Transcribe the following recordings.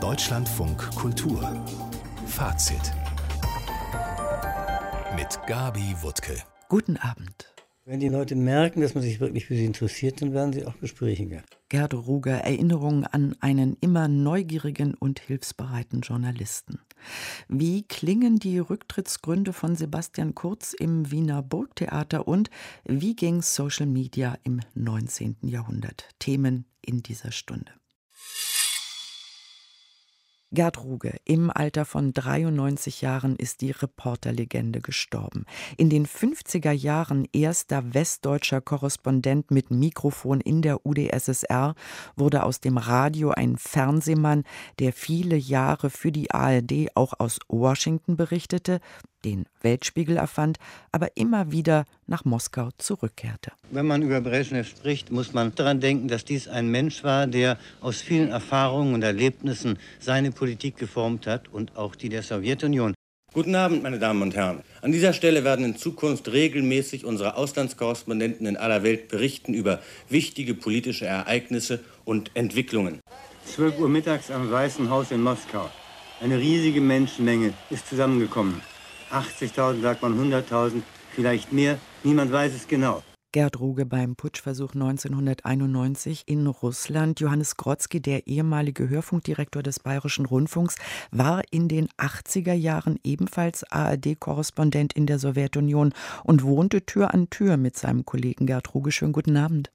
Deutschlandfunk Kultur Fazit mit Gabi Wuttke. Guten Abend. Wenn die Leute merken, dass man sich wirklich für sie interessiert, dann werden sie auch gesprächiger. Gerd Ruger Erinnerungen an einen immer neugierigen und hilfsbereiten Journalisten. Wie klingen die Rücktrittsgründe von Sebastian Kurz im Wiener Burgtheater und wie ging Social Media im 19. Jahrhundert? Themen in dieser Stunde. Gerd Ruge, im Alter von 93 Jahren ist die Reporterlegende gestorben. In den 50er Jahren erster westdeutscher Korrespondent mit Mikrofon in der UdSSR, wurde aus dem Radio ein Fernsehmann, der viele Jahre für die ARD auch aus Washington berichtete, den Weltspiegel erfand, aber immer wieder nach Moskau zurückkehrte. Wenn man über Brezhnev spricht, muss man daran denken, dass dies ein Mensch war, der aus vielen Erfahrungen und Erlebnissen seine Politik geformt hat und auch die der Sowjetunion. Guten Abend, meine Damen und Herren. An dieser Stelle werden in Zukunft regelmäßig unsere Auslandskorrespondenten in aller Welt berichten über wichtige politische Ereignisse und Entwicklungen. 12 Uhr mittags am Weißen Haus in Moskau. Eine riesige Menschenmenge ist zusammengekommen. 80.000, sagt man 100.000, vielleicht mehr, niemand weiß es genau. Gerd Ruge beim Putschversuch 1991 in Russland. Johannes Grotzky, der ehemalige Hörfunkdirektor des Bayerischen Rundfunks, war in den 80er Jahren ebenfalls ARD-Korrespondent in der Sowjetunion und wohnte Tür an Tür mit seinem Kollegen Gerd Ruge. Schönen guten Abend.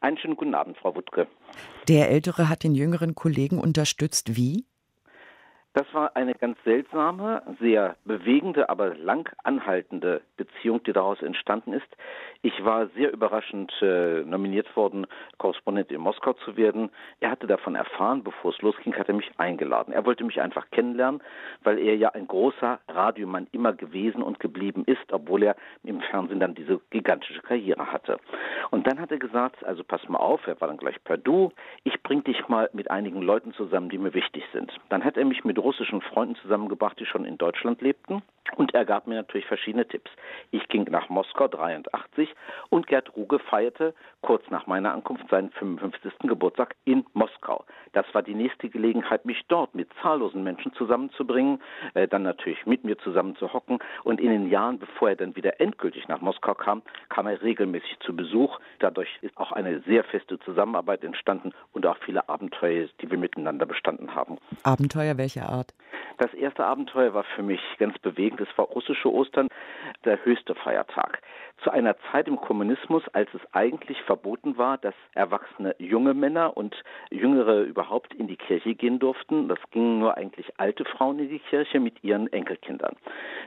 Einen schönen guten Abend, Frau Wuttke. Der Ältere hat den jüngeren Kollegen unterstützt. Wie? Das war eine ganz seltsame, sehr bewegende, aber lang anhaltende Beziehung, die daraus entstanden ist. Ich war sehr überraschend äh, nominiert worden, Korrespondent in Moskau zu werden. Er hatte davon erfahren, bevor es losging, hat er mich eingeladen. Er wollte mich einfach kennenlernen, weil er ja ein großer Radiomann immer gewesen und geblieben ist, obwohl er im Fernsehen dann diese gigantische Karriere hatte. Und dann hat er gesagt, also pass mal auf, er war dann gleich per Du, ich bring dich mal mit einigen Leuten zusammen, die mir wichtig sind. Dann hat er mich mit russischen Freunden zusammengebracht, die schon in Deutschland lebten. Und er gab mir natürlich verschiedene Tipps. Ich ging nach Moskau 83 und Gerd Ruge feierte kurz nach meiner Ankunft seinen 55. Geburtstag in Moskau. Das war die nächste Gelegenheit, mich dort mit zahllosen Menschen zusammenzubringen, äh, dann natürlich mit mir zusammen zu hocken. Und in den Jahren, bevor er dann wieder endgültig nach Moskau kam, kam er regelmäßig zu Besuch. Dadurch ist auch eine sehr feste Zusammenarbeit entstanden und auch viele Abenteuer, die wir miteinander bestanden haben. Abenteuer welcher Art? Das erste Abenteuer war für mich ganz bewegend. Es war russische Ostern, der höchste Feiertag zu einer Zeit im Kommunismus, als es eigentlich verboten war, dass erwachsene junge Männer und Jüngere überhaupt in die Kirche gehen durften. Das gingen nur eigentlich alte Frauen in die Kirche mit ihren Enkelkindern.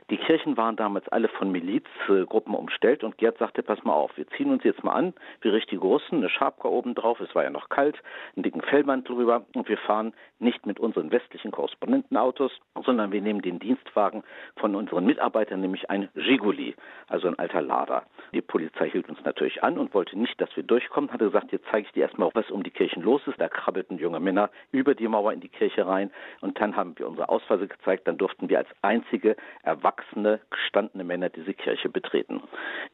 Die Kirchen waren damals alle von Milizgruppen umstellt und Gerd sagte, pass mal auf, wir ziehen uns jetzt mal an, wie richtige Russen, eine Schabka oben drauf, es war ja noch kalt, einen dicken Fellmantel drüber und wir fahren nicht mit unseren westlichen Korrespondentenautos, sondern wir nehmen den Dienstwagen von unseren Mitarbeitern, nämlich ein Giguli, also ein alter Lader. Die Polizei hielt uns natürlich an und wollte nicht, dass wir durchkommen, hatte gesagt, jetzt zeige ich dir erstmal, was um die Kirchen los ist. Da krabbelten junge Männer über die Mauer in die Kirche rein und dann haben wir unsere Ausweise gezeigt. Dann durften wir als einzige erwachsene, gestandene Männer diese Kirche betreten.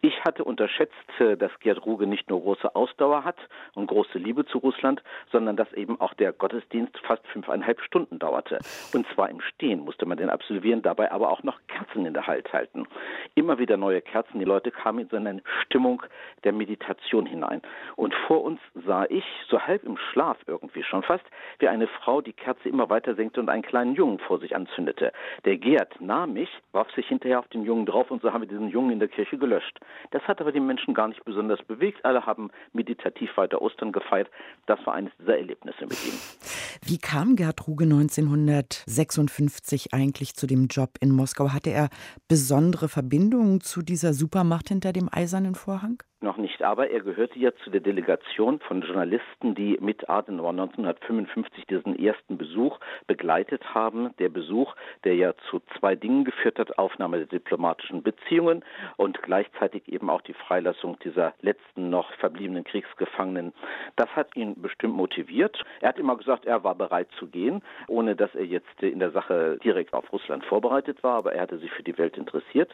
Ich hatte unterschätzt, äh, dass Gerd Ruge nicht nur große Ausdauer hat und große Liebe zu Russland, sondern dass eben auch der Gottesdienst fast fünfeinhalb Stunden dauerte. Und zwar im Stehen musste man den absolvieren, dabei aber auch noch Kerzen in der Halt halten. Immer wieder neue Kerzen. Die Leute kamen in so eine Stimmung der Meditation hinein. Und vor uns sah ich, so halb im Schlaf irgendwie schon fast, wie eine Frau die Kerze immer weiter senkte und einen kleinen Jungen vor sich anzündete. Der Gerd nahm mich, warf sich hinterher auf den Jungen drauf und so haben wir diesen Jungen in der Kirche gelöscht. Das hat aber die Menschen gar nicht besonders bewegt. Alle haben meditativ weiter Ostern gefeiert. Das war eines dieser Erlebnisse mit ihm. Wie kam Gerd Ruge 1956 eigentlich zu dem Job in Moskau? Hatte er besondere Verbindungen zu dieser Supermacht hinter dem eisernen Vorhang? Noch nicht, aber er gehörte ja zu der Delegation von Journalisten, die mit Adenauer 1955 diesen ersten Besuch begleitet haben. Der Besuch, der ja zu zwei Dingen geführt hat, Aufnahme der diplomatischen Beziehungen und gleichzeitig eben auch die Freilassung dieser letzten noch verbliebenen Kriegsgefangenen. Das hat ihn bestimmt motiviert. Er hat immer gesagt, er war bereit zu gehen, ohne dass er jetzt in der Sache direkt auf Russland vorbereitet war, aber er hatte sich für die Welt interessiert.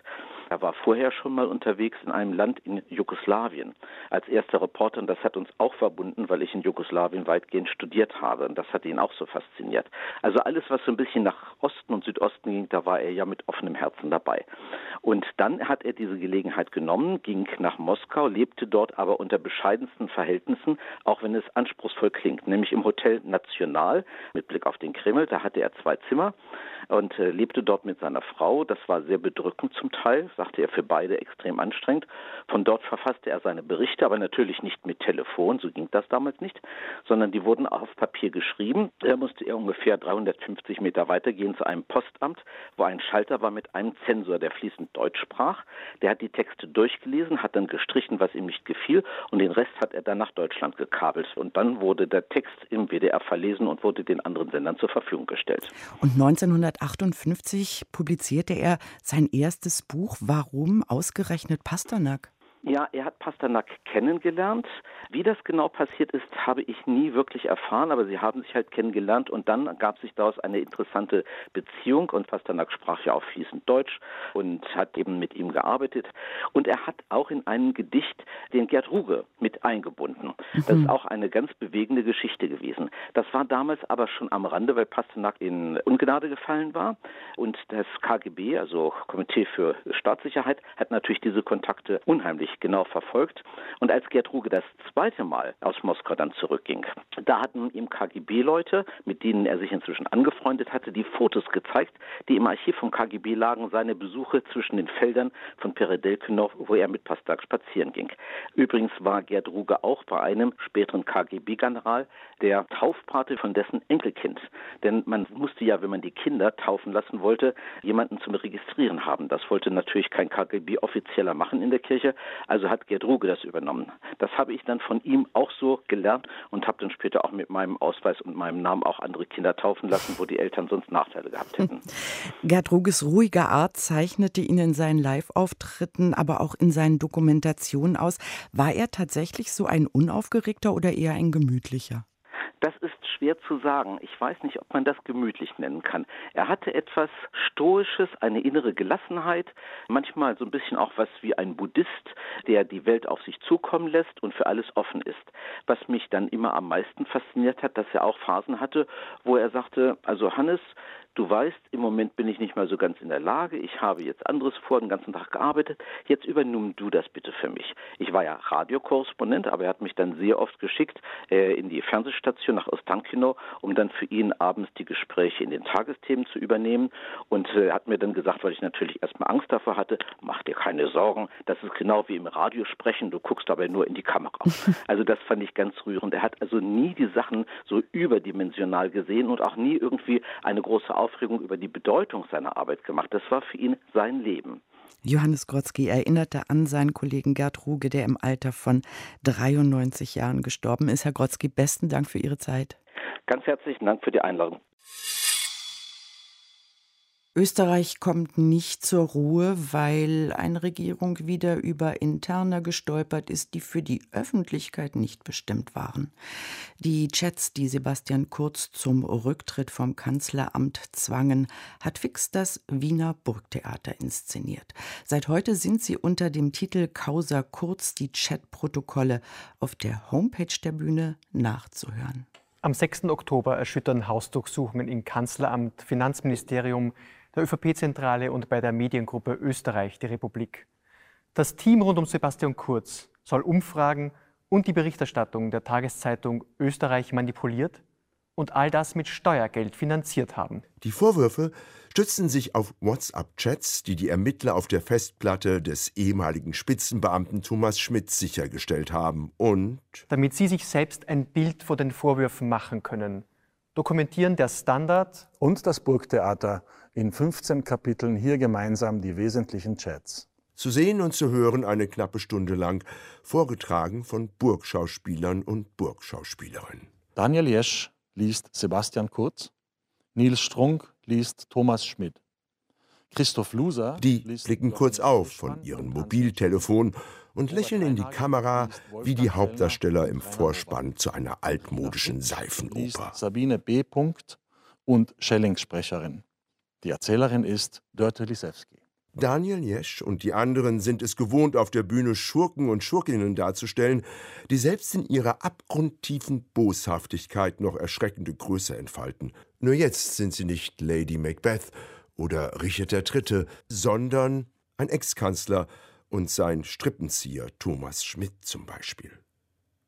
Er war vorher schon mal unterwegs in einem Land in Jugoslawien, Jugoslawien als erster Reporter und das hat uns auch verbunden, weil ich in Jugoslawien weitgehend studiert habe und das hat ihn auch so fasziniert. Also alles, was so ein bisschen nach Osten und Südosten ging, da war er ja mit offenem Herzen dabei. Und dann hat er diese Gelegenheit genommen, ging nach Moskau, lebte dort aber unter bescheidensten Verhältnissen, auch wenn es anspruchsvoll klingt, nämlich im Hotel National mit Blick auf den Kreml. Da hatte er zwei Zimmer und äh, lebte dort mit seiner Frau. Das war sehr bedrückend zum Teil, sagte er für beide extrem anstrengend. Von dort verfasste er seine Berichte, aber natürlich nicht mit Telefon, so ging das damals nicht, sondern die wurden auf Papier geschrieben. Er musste er ungefähr 350 Meter weitergehen zu einem Postamt, wo ein Schalter war mit einem Zensor, der fließend Deutsch sprach. Der hat die Texte durchgelesen, hat dann gestrichen, was ihm nicht gefiel und den Rest hat er dann nach Deutschland gekabelt. Und dann wurde der Text im WDR verlesen und wurde den anderen Sendern zur Verfügung gestellt. Und 1958 publizierte er sein erstes Buch Warum ausgerechnet Pasternak? Ja, er hat Pasternak kennengelernt. Wie das genau passiert ist, habe ich nie wirklich erfahren, aber sie haben sich halt kennengelernt und dann gab sich daraus eine interessante Beziehung und Pasternak sprach ja auch fließend Deutsch und hat eben mit ihm gearbeitet. Und er hat auch in einem Gedicht den Gerd Ruge mit eingebunden. Das ist mhm. auch eine ganz bewegende Geschichte gewesen. Das war damals aber schon am Rande, weil Pasternak in Ungnade gefallen war und das KGB, also Komitee für Staatssicherheit, hat natürlich diese Kontakte unheimlich wirklich genau verfolgt. Und als Gerd Ruge das zweite Mal aus Moskau dann zurückging, da hatten ihm KGB-Leute, mit denen er sich inzwischen angefreundet hatte, die Fotos gezeigt, die im Archiv vom KGB lagen, seine Besuche zwischen den Feldern von Peredelkinow, wo er mit Pastak spazieren ging. Übrigens war Gerd Ruge auch bei einem späteren KGB-General der Taufpate von dessen Enkelkind. Denn man musste ja, wenn man die Kinder taufen lassen wollte, jemanden zum Registrieren haben. Das wollte natürlich kein KGB-Offizieller machen in der Kirche, also hat Gerd Ruge das übernommen. Das habe ich dann von ihm auch so gelernt und habe dann später auch mit meinem Ausweis und meinem Namen auch andere Kinder taufen lassen, wo die Eltern sonst Nachteile gehabt hätten. Gerd Ruges ruhige Art zeichnete ihn in seinen Live-Auftritten, aber auch in seinen Dokumentationen aus. War er tatsächlich so ein unaufgeregter oder eher ein gemütlicher? Das ist schwer zu sagen. Ich weiß nicht, ob man das gemütlich nennen kann. Er hatte etwas Stoisches, eine innere Gelassenheit, manchmal so ein bisschen auch was wie ein Buddhist, der die Welt auf sich zukommen lässt und für alles offen ist. Was mich dann immer am meisten fasziniert hat, dass er auch Phasen hatte, wo er sagte, also Hannes, du weißt, im Moment bin ich nicht mal so ganz in der Lage, ich habe jetzt anderes vor, den ganzen Tag gearbeitet, jetzt übernimm du das bitte für mich. Ich war ja Radiokorrespondent, aber er hat mich dann sehr oft geschickt äh, in die Fernsehstation nach Ostankino, um dann für ihn abends die Gespräche in den Tagesthemen zu übernehmen und äh, hat mir dann gesagt, weil ich natürlich erstmal Angst davor hatte, mach dir keine Sorgen, das ist genau wie im Radio sprechen, du guckst dabei nur in die Kamera. Also das fand ich ganz rührend. Er hat also nie die Sachen so überdimensional gesehen und auch nie irgendwie eine große Aufregung über die Bedeutung seiner Arbeit gemacht. Das war für ihn sein Leben. Johannes Grotzky erinnerte an seinen Kollegen Gerd Ruge, der im Alter von 93 Jahren gestorben ist. Herr Grotzky, besten Dank für Ihre Zeit. Ganz herzlichen Dank für die Einladung. Österreich kommt nicht zur Ruhe, weil eine Regierung wieder über Interner gestolpert ist, die für die Öffentlichkeit nicht bestimmt waren. Die Chats, die Sebastian Kurz zum Rücktritt vom Kanzleramt zwangen, hat fix das Wiener Burgtheater inszeniert. Seit heute sind sie unter dem Titel Causa Kurz die Chatprotokolle auf der Homepage der Bühne nachzuhören. Am 6. Oktober erschüttern Hausdurchsuchungen in Kanzleramt, Finanzministerium, der ÖVP-Zentrale und bei der Mediengruppe Österreich die Republik. Das Team rund um Sebastian Kurz soll Umfragen und die Berichterstattung der Tageszeitung Österreich manipuliert und all das mit Steuergeld finanziert haben. Die Vorwürfe stützen sich auf WhatsApp-Chats, die die Ermittler auf der Festplatte des ehemaligen Spitzenbeamten Thomas Schmidt sichergestellt haben und damit sie sich selbst ein Bild vor den Vorwürfen machen können, dokumentieren der Standard und das Burgtheater in 15 Kapiteln hier gemeinsam die wesentlichen Chats. Zu sehen und zu hören eine knappe Stunde lang, vorgetragen von Burgschauspielern und Burgschauspielerinnen. Daniel Jesch liest Sebastian Kurz, Nils Strunk liest Thomas Schmidt. Christoph Luser. Die blicken kurz auf von ihrem Mobiltelefon und lächeln in die Kamera wie die Hauptdarsteller im Vorspann zu einer altmodischen Seifenoper. Sabine B. und Schellings Sprecherin. Die Erzählerin ist Dörte Lisewski. Daniel Jesch und die anderen sind es gewohnt, auf der Bühne Schurken und Schurkinnen darzustellen, die selbst in ihrer abgrundtiefen Boshaftigkeit noch erschreckende Größe entfalten. Nur jetzt sind sie nicht Lady Macbeth oder Richard III., sondern ein Ex-Kanzler und sein Strippenzieher Thomas Schmidt zum Beispiel.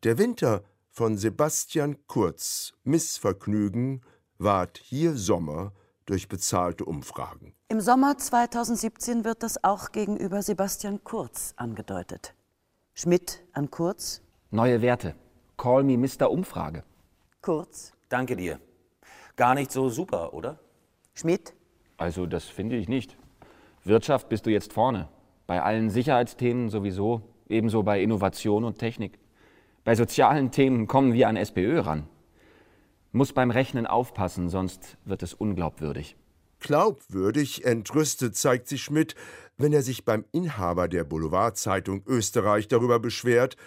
Der Winter von Sebastian Kurz Missvergnügen ward hier Sommer durch bezahlte Umfragen. Im Sommer 2017 wird das auch gegenüber Sebastian Kurz angedeutet. Schmidt an Kurz. Neue Werte. Call me Mr. Umfrage. Kurz. Danke dir. Gar nicht so super, oder? Schmidt. Also, das finde ich nicht. Wirtschaft bist du jetzt vorne. Bei allen Sicherheitsthemen sowieso, ebenso bei Innovation und Technik. Bei sozialen Themen kommen wir an SPÖ ran. Muss beim Rechnen aufpassen, sonst wird es unglaubwürdig. Glaubwürdig entrüstet zeigt sich Schmidt, wenn er sich beim Inhaber der Boulevardzeitung Österreich darüber beschwert,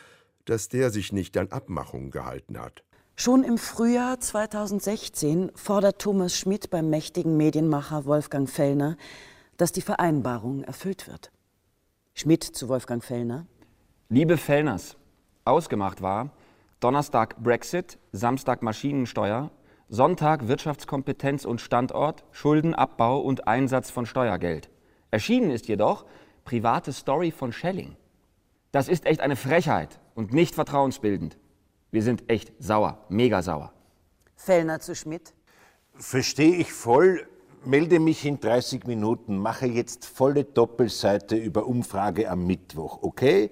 dass der sich nicht an Abmachungen gehalten hat. Schon im Frühjahr 2016 fordert Thomas Schmidt beim mächtigen Medienmacher Wolfgang Fellner, dass die Vereinbarung erfüllt wird. Schmidt zu Wolfgang Fellner. Liebe Fellners, ausgemacht war, Donnerstag Brexit, Samstag Maschinensteuer, Sonntag Wirtschaftskompetenz und Standort, Schuldenabbau und Einsatz von Steuergeld. Erschienen ist jedoch private Story von Schelling. Das ist echt eine Frechheit und nicht vertrauensbildend. Wir sind echt sauer, mega sauer. Fellner zu Schmidt. Verstehe ich voll, melde mich in 30 Minuten, mache jetzt volle Doppelseite über Umfrage am Mittwoch, okay?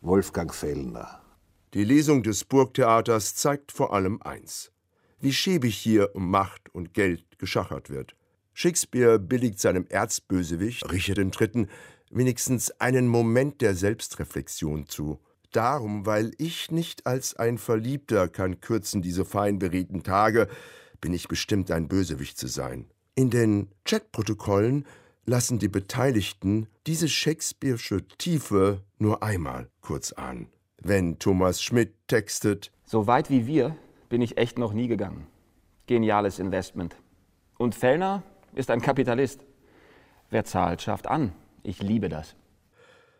Wolfgang Fellner. Die Lesung des Burgtheaters zeigt vor allem eins: wie schäbig hier um Macht und Geld geschachert wird. Shakespeare billigt seinem Erzbösewicht Richard III. wenigstens einen Moment der Selbstreflexion zu. Darum, weil ich nicht als ein Verliebter kann kürzen diese fein Tage, bin ich bestimmt ein Bösewicht zu sein. In den Chatprotokollen lassen die Beteiligten diese Shakespeare'sche Tiefe nur einmal kurz an. Wenn Thomas Schmidt textet, So weit wie wir bin ich echt noch nie gegangen. Geniales Investment. Und Fellner ist ein Kapitalist. Wer zahlt, schafft an. Ich liebe das.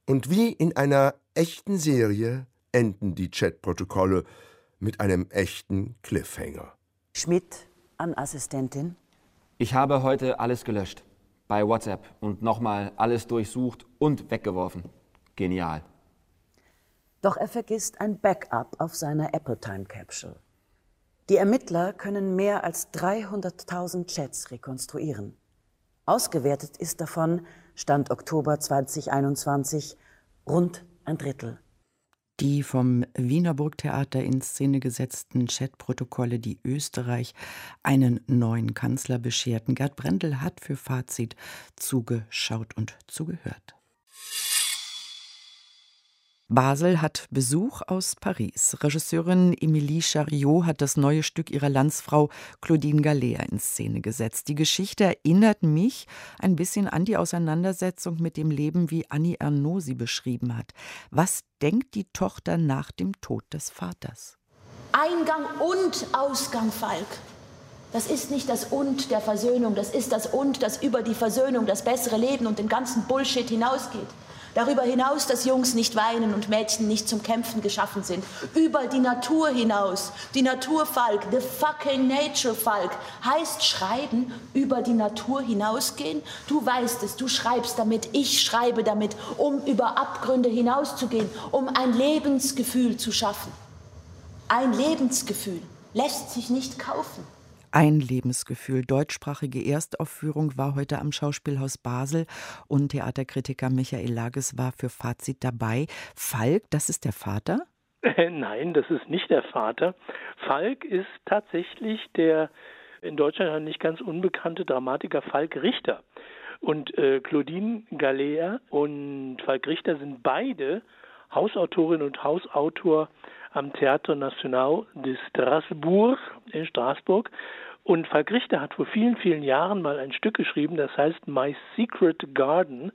Und wie in einer echten Serie enden die Chatprotokolle mit einem echten Cliffhanger. Schmidt an Assistentin. Ich habe heute alles gelöscht. Bei WhatsApp und nochmal alles durchsucht und weggeworfen. Genial. Doch er vergisst ein Backup auf seiner Apple Time Capsule. Die Ermittler können mehr als 300.000 Chats rekonstruieren. Ausgewertet ist davon, Stand Oktober 2021, rund ein Drittel. Die vom Wiener Burgtheater in Szene gesetzten Chatprotokolle, die Österreich einen neuen Kanzler bescherten. Gerd Brendel hat für Fazit zugeschaut und zugehört. Basel hat Besuch aus Paris. Regisseurin Emilie Chariot hat das neue Stück ihrer Landsfrau Claudine Galea in Szene gesetzt. Die Geschichte erinnert mich ein bisschen an die Auseinandersetzung mit dem Leben, wie Annie Ernaux sie beschrieben hat. Was denkt die Tochter nach dem Tod des Vaters? Eingang und Ausgang, Falk. Das ist nicht das Und der Versöhnung, das ist das Und, das über die Versöhnung, das bessere Leben und den ganzen Bullshit hinausgeht. Darüber hinaus, dass Jungs nicht weinen und Mädchen nicht zum Kämpfen geschaffen sind. Über die Natur hinaus. Die Natur, Falk, the fucking nature, Falk, heißt schreiben, über die Natur hinausgehen. Du weißt es, du schreibst damit, ich schreibe damit, um über Abgründe hinauszugehen, um ein Lebensgefühl zu schaffen. Ein Lebensgefühl lässt sich nicht kaufen. Ein Lebensgefühl. Deutschsprachige Erstaufführung war heute am Schauspielhaus Basel und Theaterkritiker Michael Lages war für Fazit dabei. Falk, das ist der Vater? Nein, das ist nicht der Vater. Falk ist tatsächlich der in Deutschland nicht ganz unbekannte Dramatiker Falk Richter. Und äh, Claudine Galea und Falk Richter sind beide Hausautorin und Hausautor am Théâtre National de Strasbourg in Straßburg. Und Falk Richter hat vor vielen, vielen Jahren mal ein Stück geschrieben, das heißt My Secret Garden.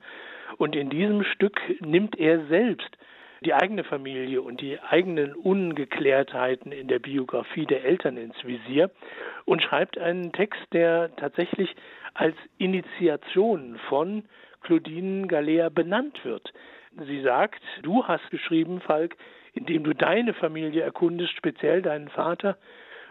Und in diesem Stück nimmt er selbst die eigene Familie und die eigenen Ungeklärtheiten in der Biografie der Eltern ins Visier und schreibt einen Text, der tatsächlich als Initiation von Claudine Galea benannt wird. Sie sagt, du hast geschrieben, Falk, indem du deine Familie erkundest, speziell deinen Vater.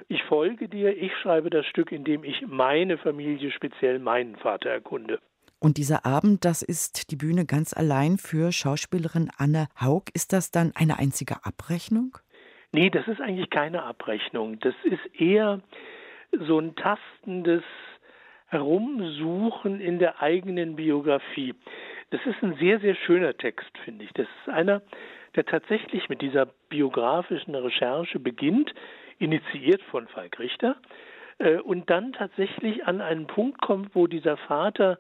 Ich folge dir, ich schreibe das Stück, indem ich meine Familie, speziell meinen Vater erkunde. Und dieser Abend, das ist die Bühne ganz allein für Schauspielerin Anne Haug. Ist das dann eine einzige Abrechnung? Nee, das ist eigentlich keine Abrechnung. Das ist eher so ein tastendes Herumsuchen in der eigenen Biografie. Das ist ein sehr, sehr schöner Text, finde ich. Das ist einer, der tatsächlich mit dieser biografischen Recherche beginnt, initiiert von Falk Richter, äh, und dann tatsächlich an einen Punkt kommt, wo dieser Vater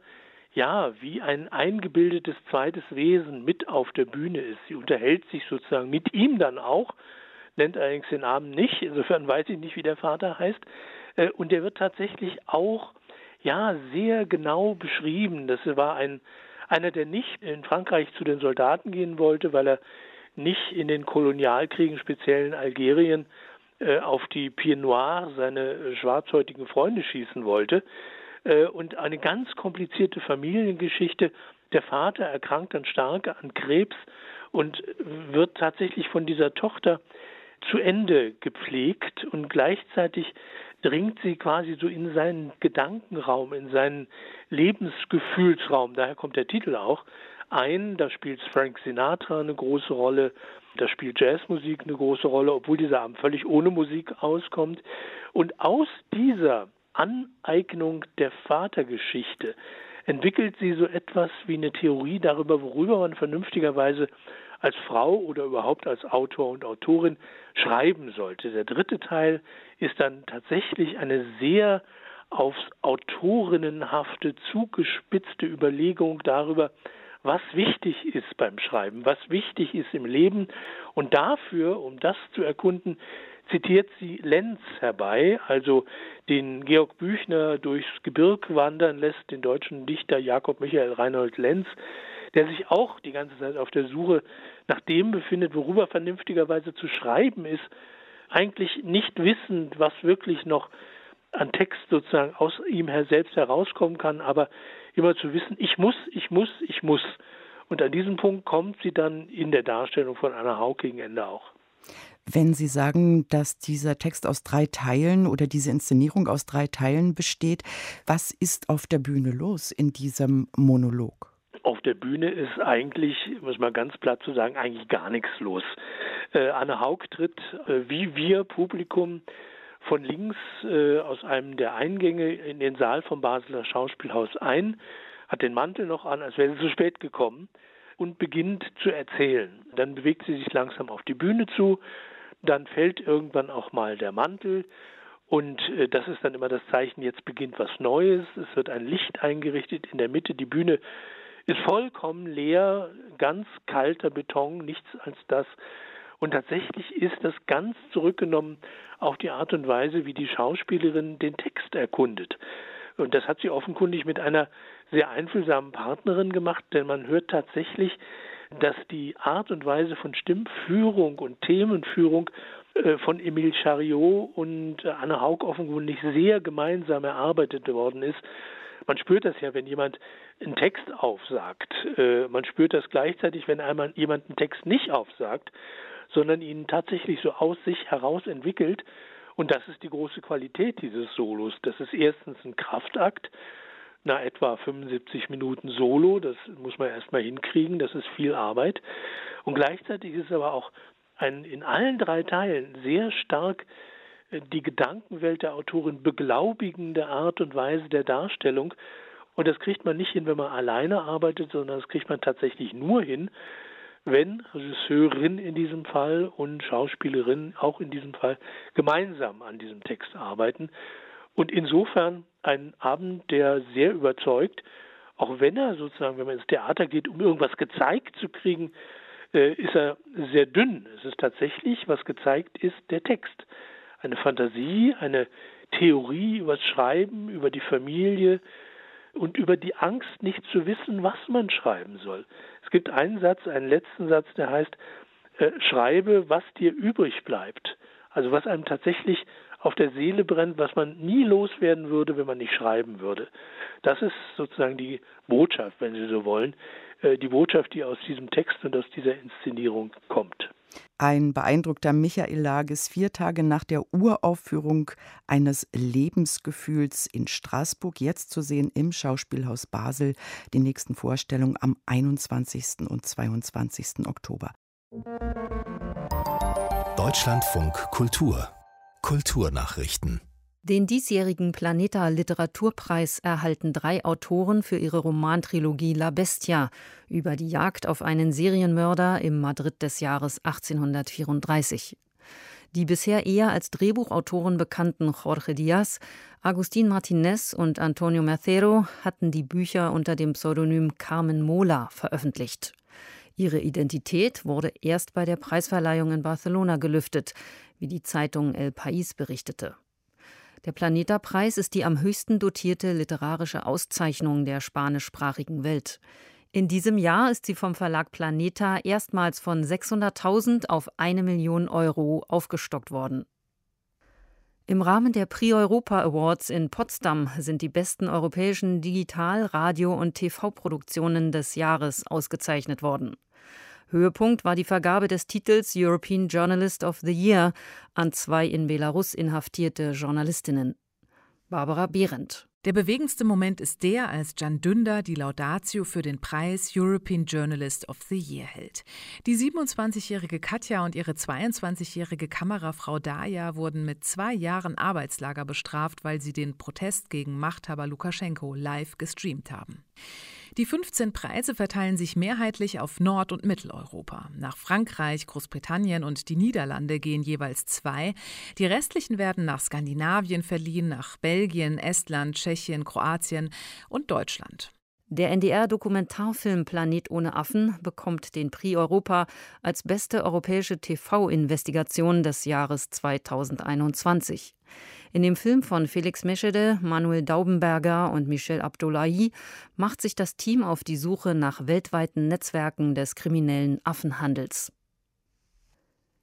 ja wie ein eingebildetes zweites Wesen mit auf der Bühne ist. Sie unterhält sich sozusagen mit ihm dann auch, nennt allerdings den Namen nicht, insofern weiß ich nicht, wie der Vater heißt. Äh, und der wird tatsächlich auch ja sehr genau beschrieben. Das war ein einer, der nicht in Frankreich zu den Soldaten gehen wollte, weil er nicht in den Kolonialkriegen, speziell in Algerien, auf die Pied Noir, seine äh, schwarzhäutigen Freunde, schießen wollte. Äh, und eine ganz komplizierte Familiengeschichte. Der Vater erkrankt dann stark an Krebs und wird tatsächlich von dieser Tochter zu Ende gepflegt und gleichzeitig dringt sie quasi so in seinen Gedankenraum, in seinen Lebensgefühlsraum, daher kommt der Titel auch, ein. Da spielt Frank Sinatra eine große Rolle, da spielt Jazzmusik eine große Rolle, obwohl dieser Abend völlig ohne Musik auskommt. Und aus dieser Aneignung der Vatergeschichte entwickelt sie so etwas wie eine Theorie darüber, worüber man vernünftigerweise als Frau oder überhaupt als Autor und Autorin schreiben sollte. Der dritte Teil ist dann tatsächlich eine sehr aufs Autorinnenhafte zugespitzte Überlegung darüber, was wichtig ist beim Schreiben, was wichtig ist im Leben. Und dafür, um das zu erkunden, zitiert sie Lenz herbei, also den Georg Büchner durchs Gebirg wandern lässt, den deutschen Dichter Jakob Michael Reinhold Lenz, der sich auch die ganze Zeit auf der Suche nach dem befindet, worüber vernünftigerweise zu schreiben ist, eigentlich nicht wissend, was wirklich noch an Text sozusagen aus ihm her selbst herauskommen kann, aber immer zu wissen, ich muss, ich muss, ich muss. Und an diesem Punkt kommt sie dann in der Darstellung von Anna Haug gegen Ende auch. Wenn Sie sagen, dass dieser Text aus drei Teilen oder diese Inszenierung aus drei Teilen besteht, was ist auf der Bühne los in diesem Monolog? Auf der Bühne ist eigentlich, muss man ganz platt zu sagen, eigentlich gar nichts los. Äh, Anne Haug tritt, äh, wie wir Publikum, von links äh, aus einem der Eingänge in den Saal vom Basler Schauspielhaus ein, hat den Mantel noch an, als wäre sie zu spät gekommen und beginnt zu erzählen. Dann bewegt sie sich langsam auf die Bühne zu, dann fällt irgendwann auch mal der Mantel und äh, das ist dann immer das Zeichen, jetzt beginnt was Neues. Es wird ein Licht eingerichtet in der Mitte. Die Bühne ist vollkommen leer, ganz kalter Beton, nichts als das. Und tatsächlich ist das ganz zurückgenommen auf die Art und Weise, wie die Schauspielerin den Text erkundet. Und das hat sie offenkundig mit einer sehr einfühlsamen Partnerin gemacht, denn man hört tatsächlich, dass die Art und Weise von Stimmführung und Themenführung äh, von Emile Chariot und Anne Haug offenkundig sehr gemeinsam erarbeitet worden ist. Man spürt das ja, wenn jemand einen Text aufsagt. Äh, man spürt das gleichzeitig, wenn einmal jemand einen Text nicht aufsagt sondern ihn tatsächlich so aus sich heraus entwickelt. Und das ist die große Qualität dieses Solos. Das ist erstens ein Kraftakt, na etwa 75 Minuten Solo, das muss man erstmal hinkriegen, das ist viel Arbeit. Und gleichzeitig ist aber auch ein in allen drei Teilen sehr stark äh, die Gedankenwelt der Autorin beglaubigende Art und Weise der Darstellung. Und das kriegt man nicht hin, wenn man alleine arbeitet, sondern das kriegt man tatsächlich nur hin, wenn Regisseurin in diesem Fall und Schauspielerin auch in diesem Fall gemeinsam an diesem Text arbeiten. Und insofern ein Abend, der sehr überzeugt, auch wenn er sozusagen, wenn man ins Theater geht, um irgendwas gezeigt zu kriegen, äh, ist er sehr dünn. Es ist tatsächlich, was gezeigt ist, der Text. Eine Fantasie, eine Theorie über das Schreiben, über die Familie, und über die Angst, nicht zu wissen, was man schreiben soll. Es gibt einen Satz, einen letzten Satz, der heißt, äh, schreibe, was dir übrig bleibt. Also was einem tatsächlich auf der Seele brennt, was man nie loswerden würde, wenn man nicht schreiben würde. Das ist sozusagen die Botschaft, wenn Sie so wollen, äh, die Botschaft, die aus diesem Text und aus dieser Inszenierung kommt. Ein beeindruckter Michael Lages vier Tage nach der Uraufführung eines Lebensgefühls in Straßburg, jetzt zu sehen im Schauspielhaus Basel. Die nächsten Vorstellungen am 21. und 22. Oktober. Deutschlandfunk Kultur Kulturnachrichten den diesjährigen Planeta Literaturpreis erhalten drei Autoren für ihre Romantrilogie La Bestia über die Jagd auf einen Serienmörder im Madrid des Jahres 1834. Die bisher eher als Drehbuchautoren bekannten Jorge Diaz, Agustin Martinez und Antonio Macero hatten die Bücher unter dem Pseudonym Carmen Mola veröffentlicht. Ihre Identität wurde erst bei der Preisverleihung in Barcelona gelüftet, wie die Zeitung El País berichtete. Der Planeta-Preis ist die am höchsten dotierte literarische Auszeichnung der spanischsprachigen Welt. In diesem Jahr ist sie vom Verlag Planeta erstmals von 600.000 auf eine Million Euro aufgestockt worden. Im Rahmen der Prix Europa Awards in Potsdam sind die besten europäischen Digital-, Radio- und TV-Produktionen des Jahres ausgezeichnet worden. Höhepunkt war die Vergabe des Titels European Journalist of the Year an zwei in Belarus inhaftierte Journalistinnen. Barbara Behrendt. Der bewegendste Moment ist der, als Jan Dünder die Laudatio für den Preis European Journalist of the Year hält. Die 27-jährige Katja und ihre 22-jährige Kamerafrau Daya wurden mit zwei Jahren Arbeitslager bestraft, weil sie den Protest gegen Machthaber Lukaschenko live gestreamt haben. Die 15 Preise verteilen sich mehrheitlich auf Nord- und Mitteleuropa. Nach Frankreich, Großbritannien und die Niederlande gehen jeweils zwei. Die restlichen werden nach Skandinavien verliehen, nach Belgien, Estland, Tschechien, Kroatien und Deutschland. Der NDR-Dokumentarfilm Planet ohne Affen bekommt den Prix Europa als beste europäische TV-Investigation des Jahres 2021. In dem Film von Felix Meschede, Manuel Daubenberger und Michel Abdullahi macht sich das Team auf die Suche nach weltweiten Netzwerken des kriminellen Affenhandels.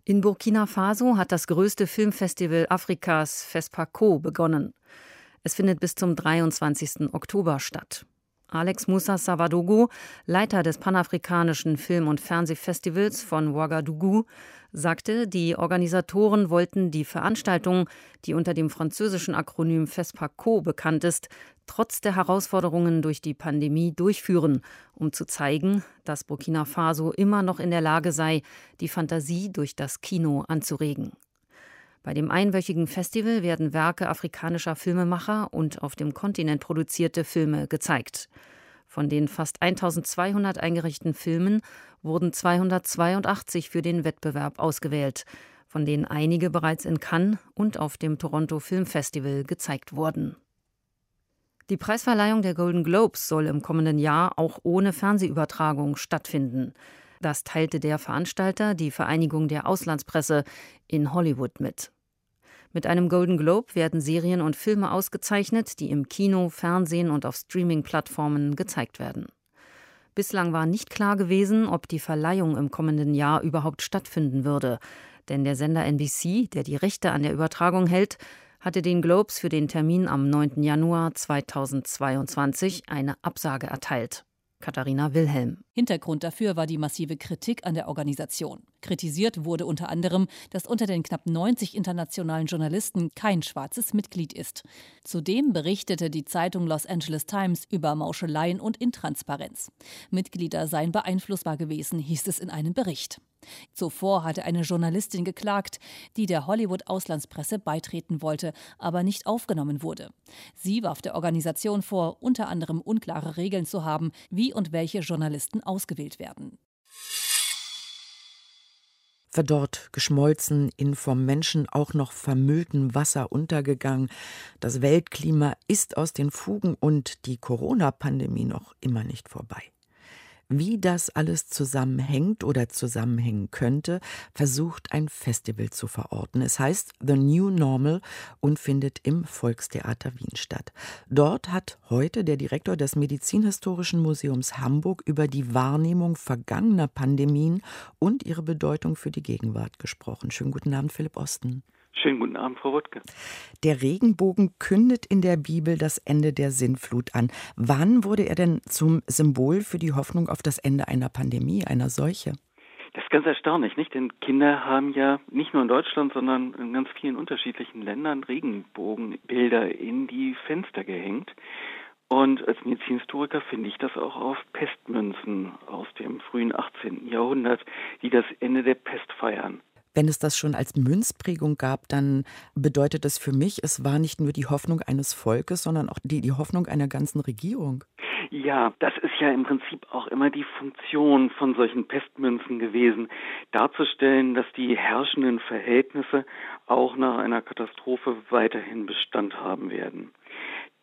In Burkina Faso hat das größte Filmfestival Afrikas FESPACO begonnen. Es findet bis zum 23. Oktober statt. Alex Musa Savadogo, Leiter des panafrikanischen Film- und Fernsehfestivals von Ouagadougou, sagte, die Organisatoren wollten die Veranstaltung, die unter dem französischen Akronym FESPACO bekannt ist, trotz der Herausforderungen durch die Pandemie durchführen, um zu zeigen, dass Burkina Faso immer noch in der Lage sei, die Fantasie durch das Kino anzuregen. Bei dem einwöchigen Festival werden Werke afrikanischer Filmemacher und auf dem Kontinent produzierte Filme gezeigt. Von den fast 1200 eingerichteten Filmen wurden 282 für den Wettbewerb ausgewählt, von denen einige bereits in Cannes und auf dem Toronto Film Festival gezeigt wurden. Die Preisverleihung der Golden Globes soll im kommenden Jahr auch ohne Fernsehübertragung stattfinden. Das teilte der Veranstalter, die Vereinigung der Auslandspresse, in Hollywood mit. Mit einem Golden Globe werden Serien und Filme ausgezeichnet, die im Kino, Fernsehen und auf Streaming-Plattformen gezeigt werden. Bislang war nicht klar gewesen, ob die Verleihung im kommenden Jahr überhaupt stattfinden würde, denn der Sender NBC, der die Rechte an der Übertragung hält, hatte den Globes für den Termin am 9. Januar 2022 eine Absage erteilt. Katharina Wilhelm. Hintergrund dafür war die massive Kritik an der Organisation. Kritisiert wurde unter anderem, dass unter den knapp 90 internationalen Journalisten kein schwarzes Mitglied ist. Zudem berichtete die Zeitung Los Angeles Times über Mauscheleien und Intransparenz. Mitglieder seien beeinflussbar gewesen, hieß es in einem Bericht. Zuvor hatte eine Journalistin geklagt, die der Hollywood-Auslandspresse beitreten wollte, aber nicht aufgenommen wurde. Sie warf der Organisation vor, unter anderem unklare Regeln zu haben, wie und welche Journalisten ausgewählt werden. verdorrt, geschmolzen, in vom Menschen auch noch vermüllten Wasser untergegangen. Das Weltklima ist aus den Fugen und die Corona-Pandemie noch immer nicht vorbei. Wie das alles zusammenhängt oder zusammenhängen könnte, versucht ein Festival zu verorten. Es heißt The New Normal und findet im Volkstheater Wien statt. Dort hat heute der Direktor des Medizinhistorischen Museums Hamburg über die Wahrnehmung vergangener Pandemien und ihre Bedeutung für die Gegenwart gesprochen. Schönen guten Abend, Philipp Osten. Schönen guten Abend, Frau Wuttke. Der Regenbogen kündet in der Bibel das Ende der Sinnflut an. Wann wurde er denn zum Symbol für die Hoffnung auf das Ende einer Pandemie, einer Seuche? Das ist ganz erstaunlich, nicht? Denn Kinder haben ja nicht nur in Deutschland, sondern in ganz vielen unterschiedlichen Ländern Regenbogenbilder in die Fenster gehängt. Und als Medizinhistoriker finde ich das auch auf Pestmünzen aus dem frühen 18. Jahrhundert, die das Ende der Pest feiern. Wenn es das schon als Münzprägung gab, dann bedeutet das für mich, es war nicht nur die Hoffnung eines Volkes, sondern auch die, die Hoffnung einer ganzen Regierung. Ja, das ist ja im Prinzip auch immer die Funktion von solchen Pestmünzen gewesen, darzustellen, dass die herrschenden Verhältnisse auch nach einer Katastrophe weiterhin Bestand haben werden.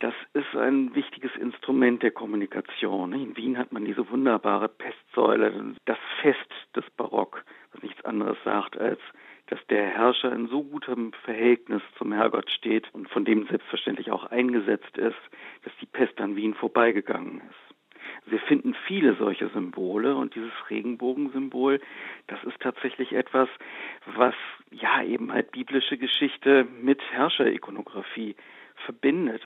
Das ist ein wichtiges Instrument der Kommunikation. In Wien hat man diese wunderbare Pestsäule, das Fest des Barock, was nichts anderes sagt als dass der Herrscher in so gutem Verhältnis zum Herrgott steht und von dem selbstverständlich auch eingesetzt ist, dass die Pest an Wien vorbeigegangen ist. Wir finden viele solche Symbole und dieses Regenbogensymbol, das ist tatsächlich etwas, was ja eben halt biblische Geschichte mit Herrscherikonographie verbindet.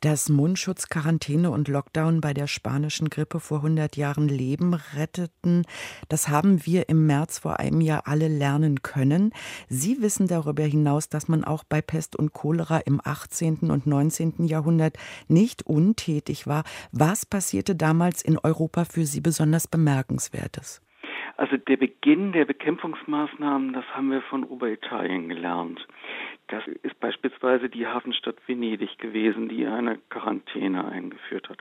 Dass Mundschutz, Quarantäne und Lockdown bei der spanischen Grippe vor 100 Jahren Leben retteten, das haben wir im März vor einem Jahr alle lernen können. Sie wissen darüber hinaus, dass man auch bei Pest und Cholera im 18. und 19. Jahrhundert nicht untätig war. Was passierte damals in Europa für Sie besonders Bemerkenswertes? Also der Beginn der Bekämpfungsmaßnahmen, das haben wir von Oberitalien gelernt. Das ist beispielsweise die Hafenstadt Venedig gewesen, die eine Quarantäne eingeführt hat.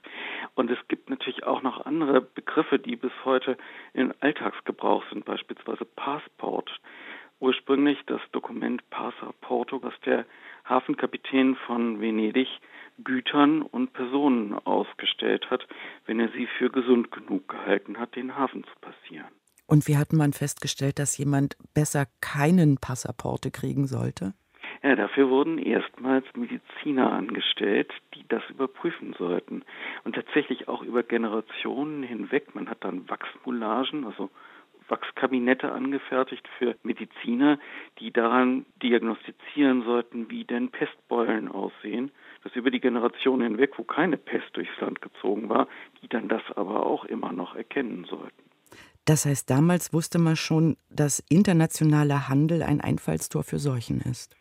Und es gibt natürlich auch noch andere Begriffe, die bis heute in Alltagsgebrauch sind, beispielsweise Passport. Ursprünglich das Dokument Passaporto, was der Hafenkapitän von Venedig Gütern und Personen ausgestellt hat, wenn er sie für gesund genug gehalten hat, den Hafen zu passieren. Und wie hat man festgestellt, dass jemand besser keinen Passaporte kriegen sollte? Ja, dafür wurden erstmals Mediziner angestellt, die das überprüfen sollten. Und tatsächlich auch über Generationen hinweg. Man hat dann Wachsmoulagen, also Wachskabinette angefertigt für Mediziner, die daran diagnostizieren sollten, wie denn Pestbeulen aussehen. Das über die Generationen hinweg, wo keine Pest durchs Land gezogen war, die dann das aber auch immer noch erkennen sollten. Das heißt, damals wusste man schon, dass internationaler Handel ein Einfallstor für Seuchen ist.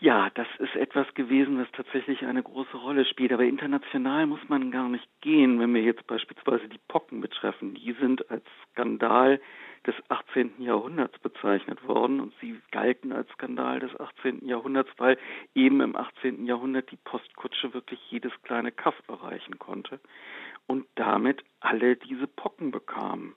Ja, das ist etwas gewesen, das tatsächlich eine große Rolle spielt. Aber international muss man gar nicht gehen, wenn wir jetzt beispielsweise die Pocken betreffen. Die sind als Skandal des 18. Jahrhunderts bezeichnet worden und sie galten als Skandal des 18. Jahrhunderts, weil eben im 18. Jahrhundert die Postkutsche wirklich jedes kleine Kaff erreichen konnte und damit alle diese Pocken bekamen.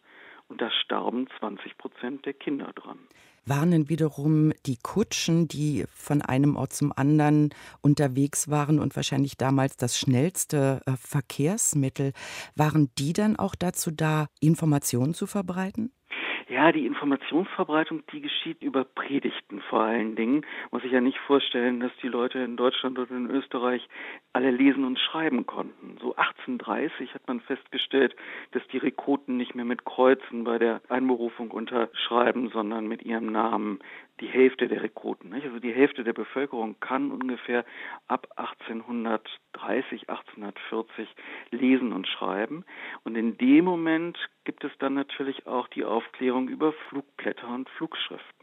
Und da starben 20 Prozent der Kinder dran. Waren wiederum die Kutschen, die von einem Ort zum anderen unterwegs waren und wahrscheinlich damals das schnellste äh, Verkehrsmittel, waren die dann auch dazu da, Informationen zu verbreiten? Ja, die Informationsverbreitung, die geschieht über Predigten vor allen Dingen. Muss ich ja nicht vorstellen, dass die Leute in Deutschland oder in Österreich alle lesen und schreiben konnten. So 1830 hat man festgestellt, dass die Rekruten nicht mehr mit Kreuzen bei der Einberufung unterschreiben, sondern mit ihrem Namen die Hälfte der Rekruten. Nicht? Also die Hälfte der Bevölkerung kann ungefähr ab 1830, 1840 lesen und schreiben. Und in dem Moment gibt es dann natürlich auch die Aufklärung über Flugblätter und Flugschriften.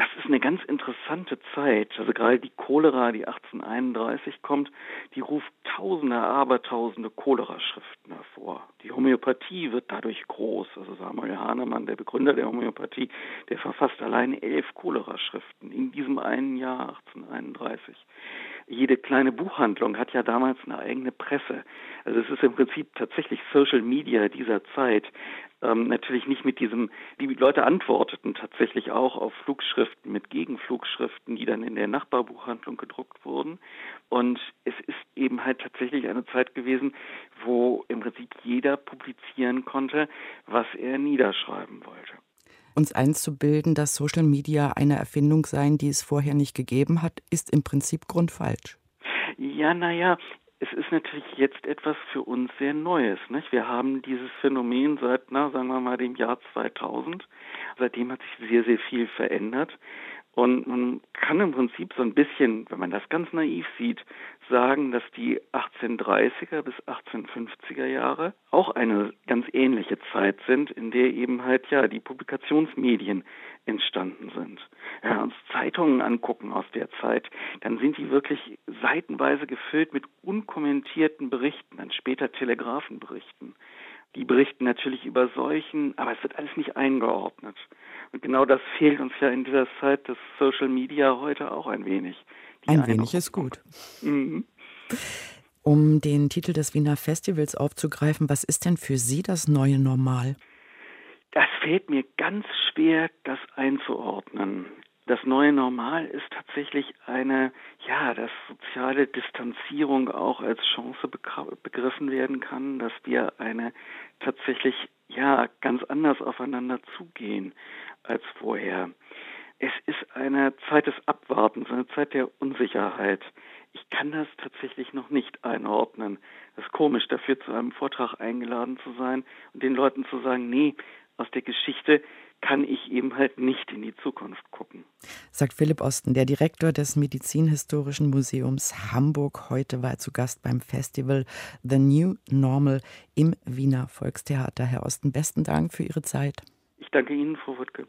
Das ist eine ganz interessante Zeit. Also gerade die Cholera, die 1831 kommt, die ruft tausende, abertausende Cholera-Schriften hervor. Die Homöopathie wird dadurch groß. Also Samuel Hahnemann, der Begründer der Homöopathie, der verfasst allein elf Cholera-Schriften in diesem einen Jahr 1831 jede kleine Buchhandlung hat ja damals eine eigene Presse. Also es ist im Prinzip tatsächlich Social Media dieser Zeit. Ähm, natürlich nicht mit diesem, die Leute antworteten tatsächlich auch auf Flugschriften mit Gegenflugschriften, die dann in der Nachbarbuchhandlung gedruckt wurden. Und es ist eben halt tatsächlich eine Zeit gewesen, wo im Prinzip jeder publizieren konnte, was er niederschreiben wollte uns einzubilden, dass Social Media eine Erfindung seien, die es vorher nicht gegeben hat, ist im Prinzip grundfalsch. Ja, naja, es ist natürlich jetzt etwas für uns sehr Neues. Nicht? Wir haben dieses Phänomen seit, na, sagen wir mal, dem Jahr 2000. Seitdem hat sich sehr, sehr viel verändert. Und man kann im Prinzip so ein bisschen, wenn man das ganz naiv sieht, sagen, dass die 1830er bis 1850er Jahre auch eine ganz ähnliche Zeit sind, in der eben halt ja die Publikationsmedien entstanden sind. Wenn wir uns Zeitungen angucken aus der Zeit, dann sind die wirklich seitenweise gefüllt mit unkommentierten Berichten, dann später Telegrafenberichten. Die berichten natürlich über Seuchen, aber es wird alles nicht eingeordnet. Und genau das fehlt uns ja in dieser Zeit des Social Media heute auch ein wenig. Ein wenig ist gut. Mhm. Um den Titel des Wiener Festivals aufzugreifen, was ist denn für Sie das neue Normal? Das fällt mir ganz schwer, das einzuordnen. Das neue Normal ist tatsächlich eine, ja, dass soziale Distanzierung auch als Chance begriffen werden kann, dass wir eine tatsächlich, ja, ganz anders aufeinander zugehen als vorher. Es ist eine Zeit des Abwartens, eine Zeit der Unsicherheit. Ich kann das tatsächlich noch nicht einordnen. Es ist komisch, dafür zu einem Vortrag eingeladen zu sein und den Leuten zu sagen, nee, aus der Geschichte kann ich eben halt nicht in die Zukunft gucken. Sagt Philipp Osten, der Direktor des Medizinhistorischen Museums Hamburg. Heute war er zu Gast beim Festival The New Normal im Wiener Volkstheater. Herr Osten, besten Dank für Ihre Zeit. Ich danke Ihnen, Frau Wuttke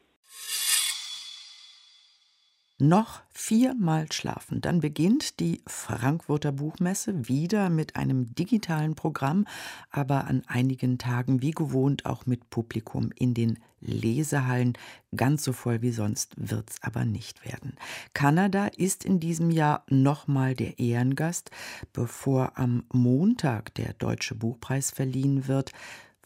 noch viermal schlafen. Dann beginnt die Frankfurter Buchmesse wieder mit einem digitalen Programm, aber an einigen Tagen wie gewohnt auch mit Publikum in den Lesehallen. Ganz so voll wie sonst wird's aber nicht werden. Kanada ist in diesem Jahr nochmal der Ehrengast, bevor am Montag der Deutsche Buchpreis verliehen wird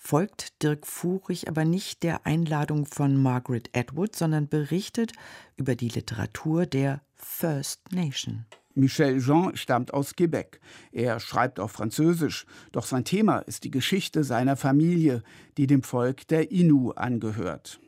folgt Dirk Fuhrig aber nicht der Einladung von Margaret Atwood, sondern berichtet über die Literatur der First Nation. Michel Jean stammt aus Quebec. Er schreibt auf Französisch, doch sein Thema ist die Geschichte seiner Familie, die dem Volk der Innu angehört.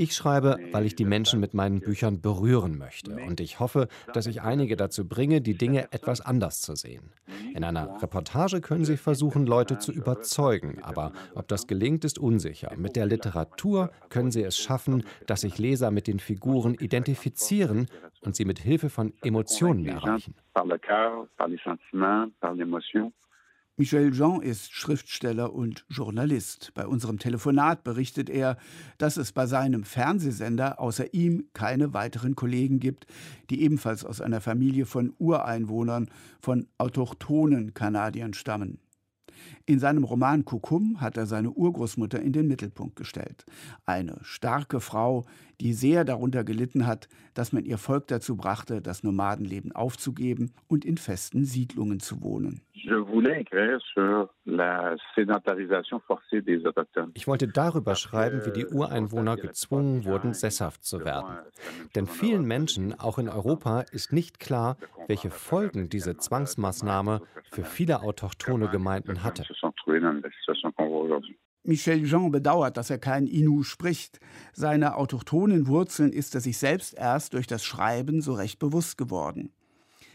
Ich schreibe, weil ich die Menschen mit meinen Büchern berühren möchte. Und ich hoffe, dass ich einige dazu bringe, die Dinge etwas anders zu sehen. In einer Reportage können Sie versuchen, Leute zu überzeugen. Aber ob das gelingt, ist unsicher. Mit der Literatur können Sie es schaffen, dass sich Leser mit den Figuren identifizieren und sie mit Hilfe von Emotionen erreichen. Michel Jean ist Schriftsteller und Journalist. Bei unserem Telefonat berichtet er, dass es bei seinem Fernsehsender außer ihm keine weiteren Kollegen gibt, die ebenfalls aus einer Familie von Ureinwohnern, von autochthonen Kanadiern stammen. In seinem Roman Kukum hat er seine Urgroßmutter in den Mittelpunkt gestellt. Eine starke Frau, die sehr darunter gelitten hat, dass man ihr Volk dazu brachte, das Nomadenleben aufzugeben und in festen Siedlungen zu wohnen. Ich wollte darüber schreiben, wie die Ureinwohner gezwungen wurden, sesshaft zu werden. Denn vielen Menschen, auch in Europa, ist nicht klar, welche Folgen diese Zwangsmaßnahme für viele autochthone Gemeinden hatte. Michel Jean bedauert, dass er kein Inu spricht. Seine autochthonen Wurzeln ist er sich selbst erst durch das Schreiben so recht bewusst geworden.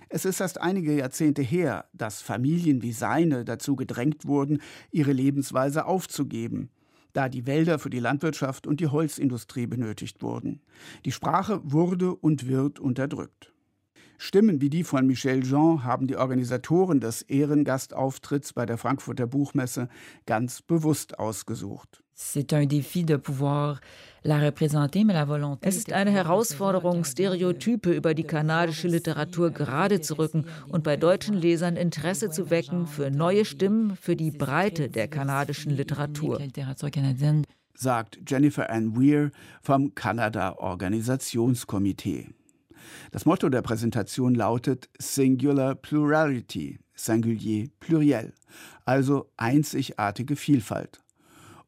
Es ist erst einige Jahrzehnte her, dass Familien wie seine dazu gedrängt wurden, ihre Lebensweise aufzugeben, da die Wälder für die Landwirtschaft und die Holzindustrie benötigt wurden. Die Sprache wurde und wird unterdrückt. Stimmen wie die von Michel Jean haben die Organisatoren des Ehrengastaufitts bei der Frankfurter Buchmesse ganz bewusst ausgesucht. Es ist eine Herausforderung, Stereotype über die kanadische Literatur gerade zu rücken und bei deutschen Lesern Interesse zu wecken für neue Stimmen, für die Breite der kanadischen Literatur. Sagt Jennifer Ann Weir vom Kanada Organisationskomitee. Das Motto der Präsentation lautet Singular Plurality, Singulier pluriel, also einzigartige Vielfalt.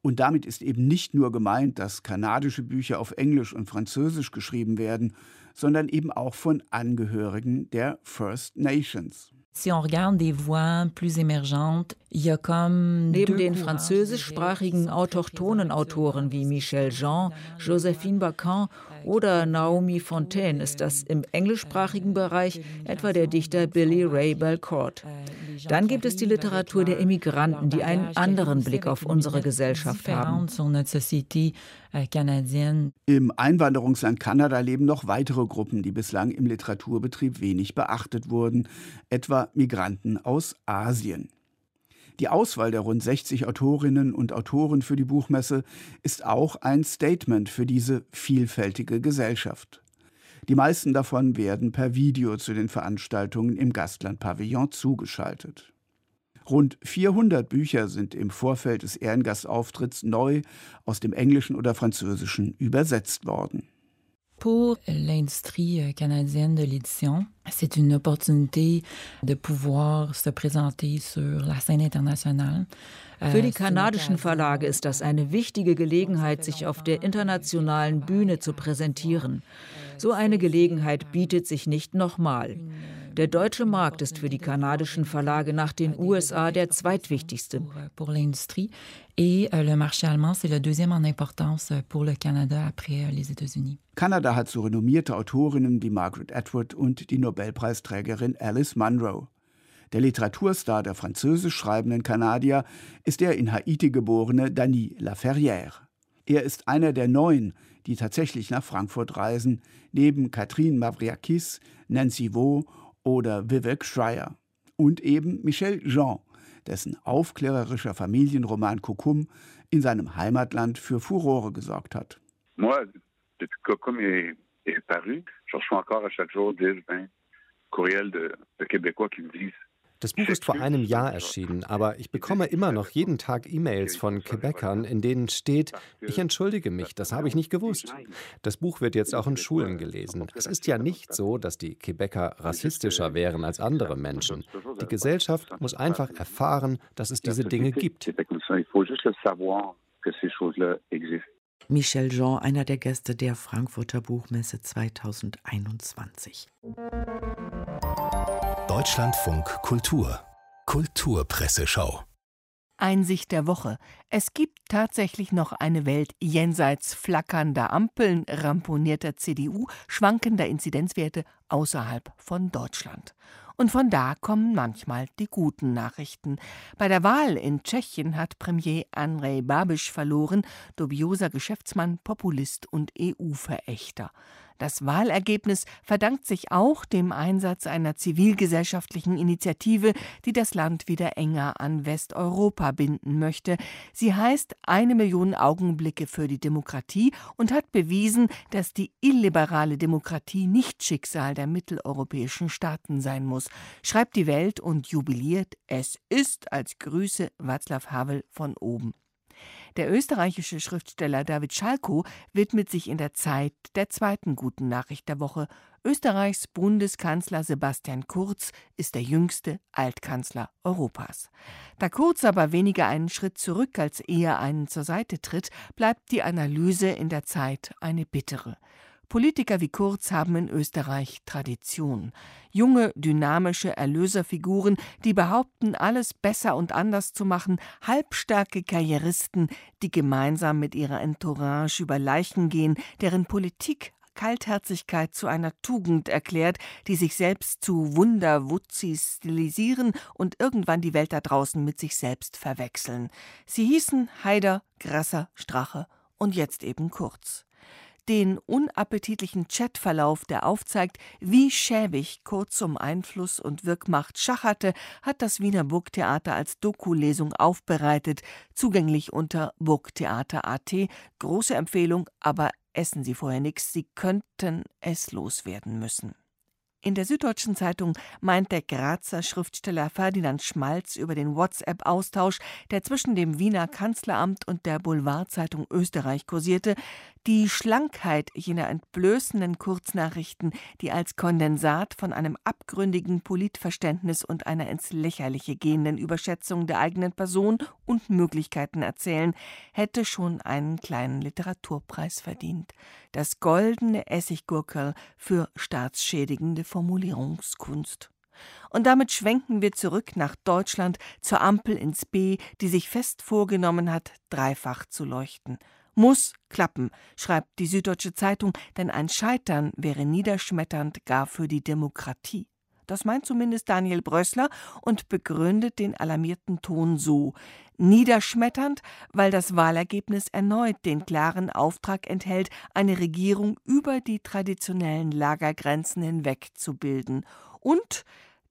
Und damit ist eben nicht nur gemeint, dass kanadische Bücher auf Englisch und Französisch geschrieben werden, sondern eben auch von Angehörigen der First Nations. Si on regarde des voix plus émergentes, il y a comme Neben den französischsprachigen autochthonen Autoren wie Michel Jean, Joséphine Bacon Oder Naomi Fontaine ist das im englischsprachigen Bereich, etwa der Dichter Billy Ray Belcourt. Dann gibt es die Literatur der Immigranten, die einen anderen Blick auf unsere Gesellschaft haben. Im Einwanderungsland Kanada leben noch weitere Gruppen, die bislang im Literaturbetrieb wenig beachtet wurden, etwa Migranten aus Asien. Die Auswahl der rund 60 Autorinnen und Autoren für die Buchmesse ist auch ein Statement für diese vielfältige Gesellschaft. Die meisten davon werden per Video zu den Veranstaltungen im Gastland-Pavillon zugeschaltet. Rund 400 Bücher sind im Vorfeld des Ehrengastauftritts neu aus dem Englischen oder Französischen übersetzt worden. Pour l'industrie canadienne de l'édition, c'est une opportunité de pouvoir se présenter sur la scène internationale. Für die kanadischen Verlage ist das eine wichtige Gelegenheit, sich auf der internationalen Bühne zu präsentieren. So eine Gelegenheit bietet sich nicht nochmal. Der deutsche Markt ist für die kanadischen Verlage nach den USA der zweitwichtigste. Pour l'industrie et euh, le marché allemand, c'est le deuxième en importance pour le Canada après euh, les États-Unis. Kanada hat so renommierte Autorinnen wie Margaret Atwood und die Nobelpreisträgerin Alice Munro. Der Literaturstar der französisch schreibenden Kanadier ist der in Haiti geborene Dany Laferrière. Er ist einer der neun, die tatsächlich nach Frankfurt reisen, neben Catherine Mavriakis, Nancy Vo oder Vivek Schreier. Und eben Michel Jean, dessen aufklärerischer Familienroman Kokum in seinem Heimatland für Furore gesorgt hat. Moi, depuis Kokum est, est paru, je reçois encore à chaque jour 10, 20 courriels de, de Québécois qui me disent das Buch ist vor einem Jahr erschienen, aber ich bekomme immer noch jeden Tag E-Mails von Quebecern, in denen steht, ich entschuldige mich, das habe ich nicht gewusst. Das Buch wird jetzt auch in Schulen gelesen. Es ist ja nicht so, dass die Quebecer rassistischer wären als andere Menschen. Die Gesellschaft muss einfach erfahren, dass es diese Dinge gibt. Michel Jean, einer der Gäste der Frankfurter Buchmesse 2021. Deutschlandfunk Kultur Kulturpresseschau Einsicht der Woche. Es gibt tatsächlich noch eine Welt jenseits flackernder Ampeln, ramponierter CDU, schwankender Inzidenzwerte außerhalb von Deutschland. Und von da kommen manchmal die guten Nachrichten. Bei der Wahl in Tschechien hat Premier Andrej Babiš verloren, dubioser Geschäftsmann, Populist und EU-Verächter. Das Wahlergebnis verdankt sich auch dem Einsatz einer zivilgesellschaftlichen Initiative, die das Land wieder enger an Westeuropa binden möchte. Sie heißt Eine Million Augenblicke für die Demokratie und hat bewiesen, dass die illiberale Demokratie nicht Schicksal der mitteleuropäischen Staaten sein muss, schreibt die Welt und jubiliert, es ist als Grüße Václav Havel von oben. Der österreichische Schriftsteller David Schalko widmet sich in der Zeit der zweiten guten Nachricht der Woche. Österreichs Bundeskanzler Sebastian Kurz ist der jüngste Altkanzler Europas. Da Kurz aber weniger einen Schritt zurück als eher einen zur Seite tritt, bleibt die Analyse in der Zeit eine bittere. Politiker wie Kurz haben in Österreich Tradition. Junge, dynamische Erlöserfiguren, die behaupten, alles besser und anders zu machen, halbstarke Karrieristen, die gemeinsam mit ihrer Entourage über Leichen gehen, deren Politik Kaltherzigkeit zu einer Tugend erklärt, die sich selbst zu Wunderwutzis stilisieren und irgendwann die Welt da draußen mit sich selbst verwechseln. Sie hießen Haider, Grasser, Strache und jetzt eben Kurz den unappetitlichen Chatverlauf, der aufzeigt, wie schäbig Kurz um Einfluss und Wirkmacht schacherte, hat das Wiener Burgtheater als Doku-Lesung aufbereitet, zugänglich unter burgtheater.at. Große Empfehlung, aber essen Sie vorher nichts, Sie könnten es loswerden müssen. In der Süddeutschen Zeitung meint der Grazer Schriftsteller Ferdinand Schmalz über den WhatsApp-Austausch, der zwischen dem Wiener Kanzleramt und der Boulevardzeitung Österreich kursierte, die Schlankheit jener entblößenden Kurznachrichten, die als Kondensat von einem abgründigen Politverständnis und einer ins Lächerliche gehenden Überschätzung der eigenen Person und Möglichkeiten erzählen, hätte schon einen kleinen Literaturpreis verdient. Das goldene Essiggurkel für staatsschädigende Formulierungskunst. Und damit schwenken wir zurück nach Deutschland zur Ampel ins B, die sich fest vorgenommen hat, dreifach zu leuchten. Muss klappen, schreibt die Süddeutsche Zeitung, denn ein Scheitern wäre niederschmetternd gar für die Demokratie. Das meint zumindest Daniel Brössler und begründet den alarmierten Ton so: niederschmetternd, weil das Wahlergebnis erneut den klaren Auftrag enthält, eine Regierung über die traditionellen Lagergrenzen hinweg zu bilden und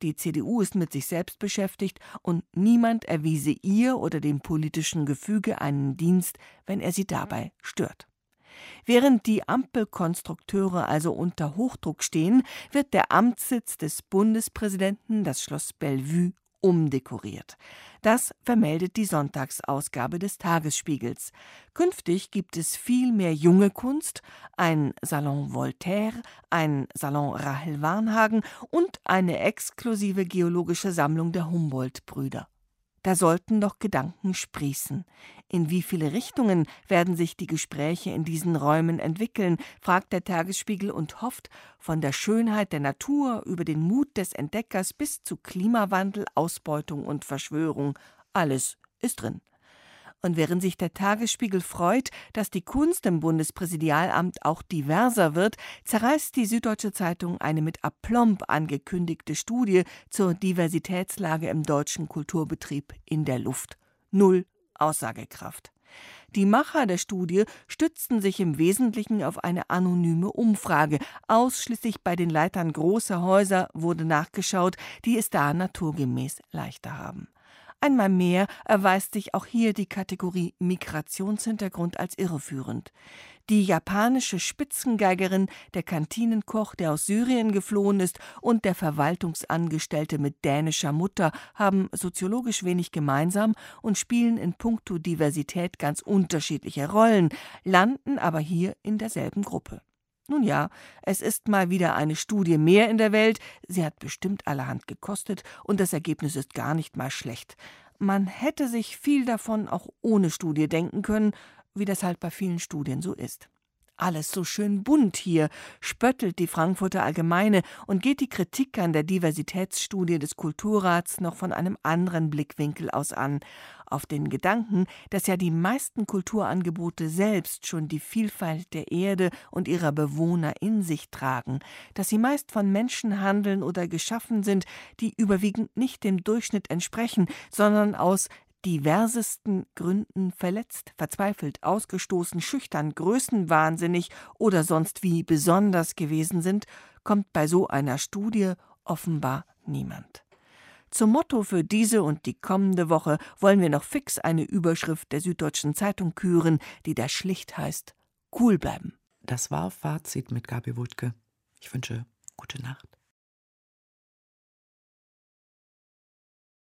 die CDU ist mit sich selbst beschäftigt und niemand erwiese ihr oder dem politischen Gefüge einen Dienst, wenn er sie dabei stört. Während die Ampelkonstrukteure also unter Hochdruck stehen, wird der Amtssitz des Bundespräsidenten, das Schloss Bellevue, umdekoriert. Das vermeldet die Sonntagsausgabe des Tagesspiegels. Künftig gibt es viel mehr junge Kunst, ein Salon Voltaire, ein Salon Rahel Warnhagen und eine exklusive geologische Sammlung der Humboldt-Brüder. Da sollten doch Gedanken sprießen. In wie viele Richtungen werden sich die Gespräche in diesen Räumen entwickeln, fragt der Tagesspiegel und hofft, von der Schönheit der Natur über den Mut des Entdeckers bis zu Klimawandel, Ausbeutung und Verschwörung, alles ist drin. Und während sich der Tagesspiegel freut, dass die Kunst im Bundespräsidialamt auch diverser wird, zerreißt die Süddeutsche Zeitung eine mit Aplomb angekündigte Studie zur Diversitätslage im deutschen Kulturbetrieb in der Luft. Null Aussagekraft. Die Macher der Studie stützten sich im Wesentlichen auf eine anonyme Umfrage. Ausschließlich bei den Leitern großer Häuser wurde nachgeschaut, die es da naturgemäß leichter haben. Einmal mehr erweist sich auch hier die Kategorie Migrationshintergrund als irreführend. Die japanische Spitzengeigerin, der Kantinenkoch, der aus Syrien geflohen ist, und der Verwaltungsangestellte mit dänischer Mutter haben soziologisch wenig gemeinsam und spielen in puncto Diversität ganz unterschiedliche Rollen, landen aber hier in derselben Gruppe. Nun ja, es ist mal wieder eine Studie mehr in der Welt, sie hat bestimmt allerhand gekostet, und das Ergebnis ist gar nicht mal schlecht. Man hätte sich viel davon auch ohne Studie denken können, wie das halt bei vielen Studien so ist. Alles so schön bunt hier, spöttelt die Frankfurter Allgemeine und geht die Kritik an der Diversitätsstudie des Kulturrats noch von einem anderen Blickwinkel aus an, auf den Gedanken, dass ja die meisten Kulturangebote selbst schon die Vielfalt der Erde und ihrer Bewohner in sich tragen, dass sie meist von Menschen handeln oder geschaffen sind, die überwiegend nicht dem Durchschnitt entsprechen, sondern aus diversesten Gründen verletzt, verzweifelt, ausgestoßen, schüchtern, größenwahnsinnig oder sonst wie besonders gewesen sind, kommt bei so einer Studie offenbar niemand. Zum Motto für diese und die kommende Woche wollen wir noch fix eine Überschrift der Süddeutschen Zeitung küren, die da schlicht heißt: Cool bleiben. Das war Fazit mit Gabi Wutke. Ich wünsche gute Nacht.